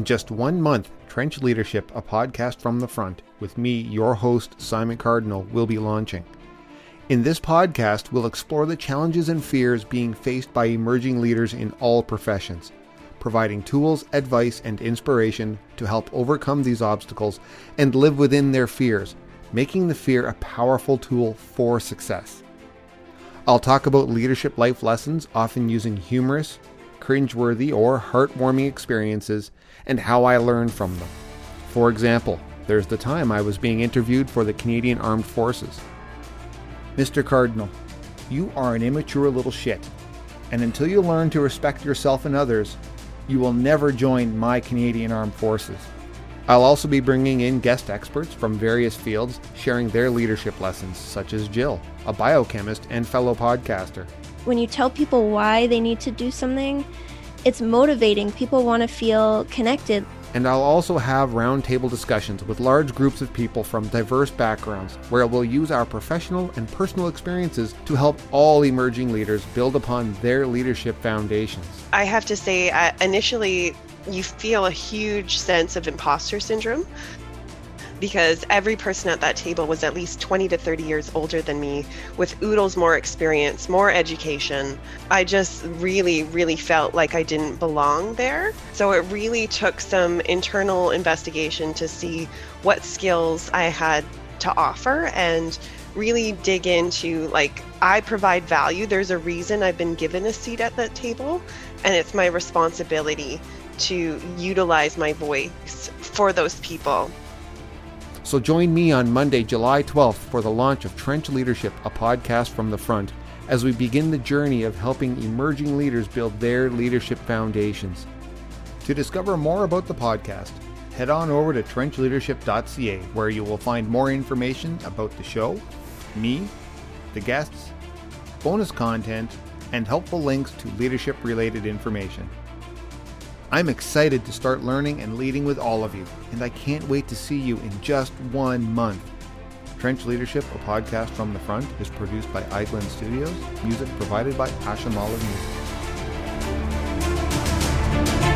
just one month, Trench Leadership, a podcast from the front, with me, your host, Simon Cardinal, will be launching. In this podcast, we'll explore the challenges and fears being faced by emerging leaders in all professions, providing tools, advice, and inspiration to help overcome these obstacles and live within their fears, making the fear a powerful tool for success. I'll talk about leadership life lessons, often using humorous, cringeworthy, or heartwarming experiences, and how I learned from them. For example, there's the time I was being interviewed for the Canadian Armed Forces. Mr. Cardinal, you are an immature little shit, and until you learn to respect yourself and others, you will never join my Canadian Armed Forces. I'll also be bringing in guest experts from various fields sharing their leadership lessons, such as Jill, a biochemist and fellow podcaster. When you tell people why they need to do something, it's motivating. People want to feel connected. And I'll also have roundtable discussions with large groups of people from diverse backgrounds, where we'll use our professional and personal experiences to help all emerging leaders build upon their leadership foundations. I have to say, uh, initially, you feel a huge sense of imposter syndrome because every person at that table was at least 20 to 30 years older than me with oodles more experience, more education. I just really, really felt like I didn't belong there. So it really took some internal investigation to see what skills I had to offer and really dig into like I provide value. There's a reason I've been given a seat at that table and it's my responsibility to utilize my voice for those people. So join me on Monday, July 12th for the launch of Trench Leadership, a podcast from the front, as we begin the journey of helping emerging leaders build their leadership foundations. To discover more about the podcast, head on over to trenchleadership.ca where you will find more information about the show, me, the guests, bonus content, and helpful links to leadership related information. I'm excited to start learning and leading with all of you, and I can't wait to see you in just one month. Trench Leadership, a podcast from the front, is produced by Idlin Studios, music provided by AShamaluev Music.